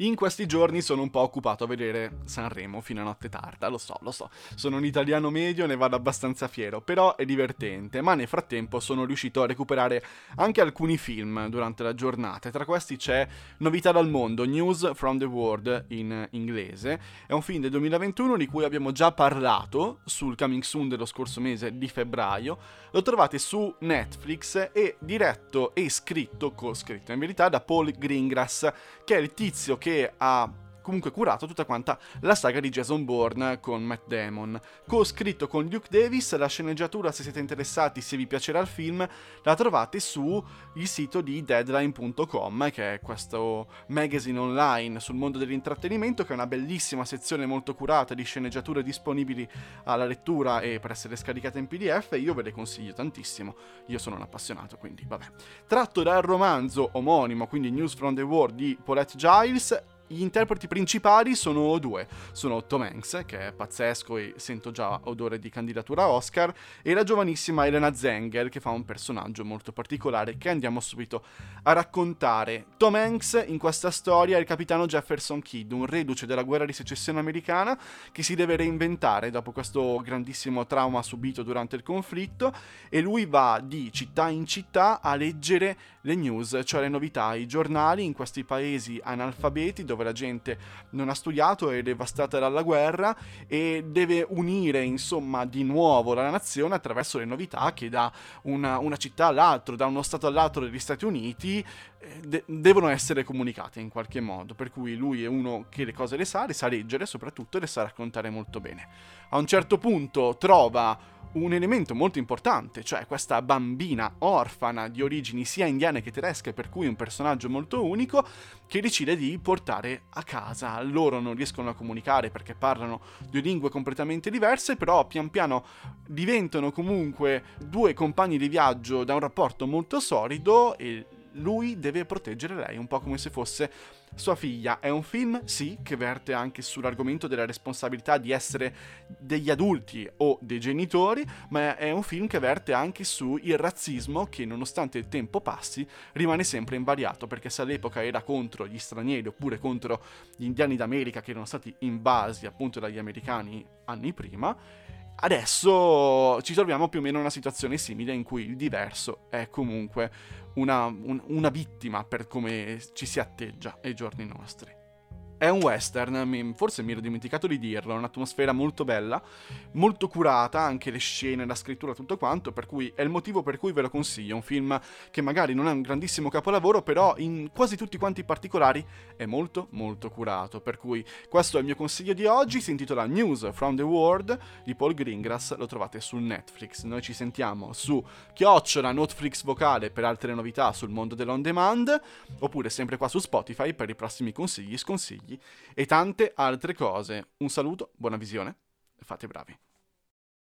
In questi giorni sono un po' occupato a vedere Sanremo fino a notte tarda, lo so, lo so. Sono un italiano medio, ne vado abbastanza fiero, però è divertente, ma nel frattempo sono riuscito a recuperare anche alcuni film durante la giornata. Tra questi c'è Novità dal mondo, News from the World in inglese. È un film del 2021 di cui abbiamo già parlato sul Coming Soon dello scorso mese di febbraio. Lo trovate su Netflix e diretto e scritto, co-scritto in verità, da Paul Greengrass, che è il tizio che che ha comunque curato tutta quanta la saga di Jason Bourne con Matt Damon. Co-scritto con Luke Davis, la sceneggiatura, se siete interessati, se vi piacerà il film, la trovate sul sito di deadline.com, che è questo magazine online sul mondo dell'intrattenimento, che è una bellissima sezione molto curata di sceneggiature disponibili alla lettura e per essere scaricate in PDF, e io ve le consiglio tantissimo. Io sono un appassionato, quindi vabbè. Tratto dal romanzo omonimo, quindi News from the World di Paulette Giles, gli interpreti principali sono due, sono Tom Hanks, che è pazzesco e sento già odore di candidatura Oscar, e la giovanissima Elena Zenger, che fa un personaggio molto particolare che andiamo subito a raccontare. Tom Hanks in questa storia è il capitano Jefferson Kidd, un reduce della guerra di secessione americana che si deve reinventare dopo questo grandissimo trauma subito durante il conflitto e lui va di città in città a leggere le news, cioè le novità, i giornali in questi paesi analfabeti dove dove la gente non ha studiato, è devastata dalla guerra e deve unire insomma di nuovo la nazione attraverso le novità che da una, una città all'altra, da uno stato all'altro degli Stati Uniti eh, de- devono essere comunicate in qualche modo, per cui lui è uno che le cose le sa, le sa leggere soprattutto e le sa raccontare molto bene. A un certo punto trova un elemento molto importante, cioè questa bambina orfana di origini sia indiane che tedesche, per cui un personaggio molto unico, che decide di portare a casa. Loro non riescono a comunicare perché parlano due lingue completamente diverse, però pian piano diventano comunque due compagni di viaggio da un rapporto molto solido e lui deve proteggere lei, un po' come se fosse sua figlia. È un film, sì, che verte anche sull'argomento della responsabilità di essere degli adulti o dei genitori, ma è un film che verte anche sul razzismo che nonostante il tempo passi rimane sempre invariato, perché se all'epoca era contro gli stranieri oppure contro gli indiani d'America che erano stati invasi appunto dagli americani anni prima, Adesso ci troviamo più o meno in una situazione simile in cui il diverso è comunque una, un, una vittima per come ci si atteggia ai giorni nostri. È un western, forse mi ero dimenticato di dirlo, è un'atmosfera molto bella, molto curata, anche le scene, la scrittura, tutto quanto, per cui è il motivo per cui ve lo consiglio. Un film che magari non è un grandissimo capolavoro, però in quasi tutti quanti i particolari è molto molto curato. Per cui questo è il mio consiglio di oggi, si intitola News from the World di Paul Greengrass, lo trovate su Netflix. Noi ci sentiamo su chiocciola Netflix vocale per altre novità sul mondo dell'on demand, oppure sempre qua su Spotify per i prossimi consigli, sconsigli e tante altre cose. Un saluto, buona visione, fate bravi.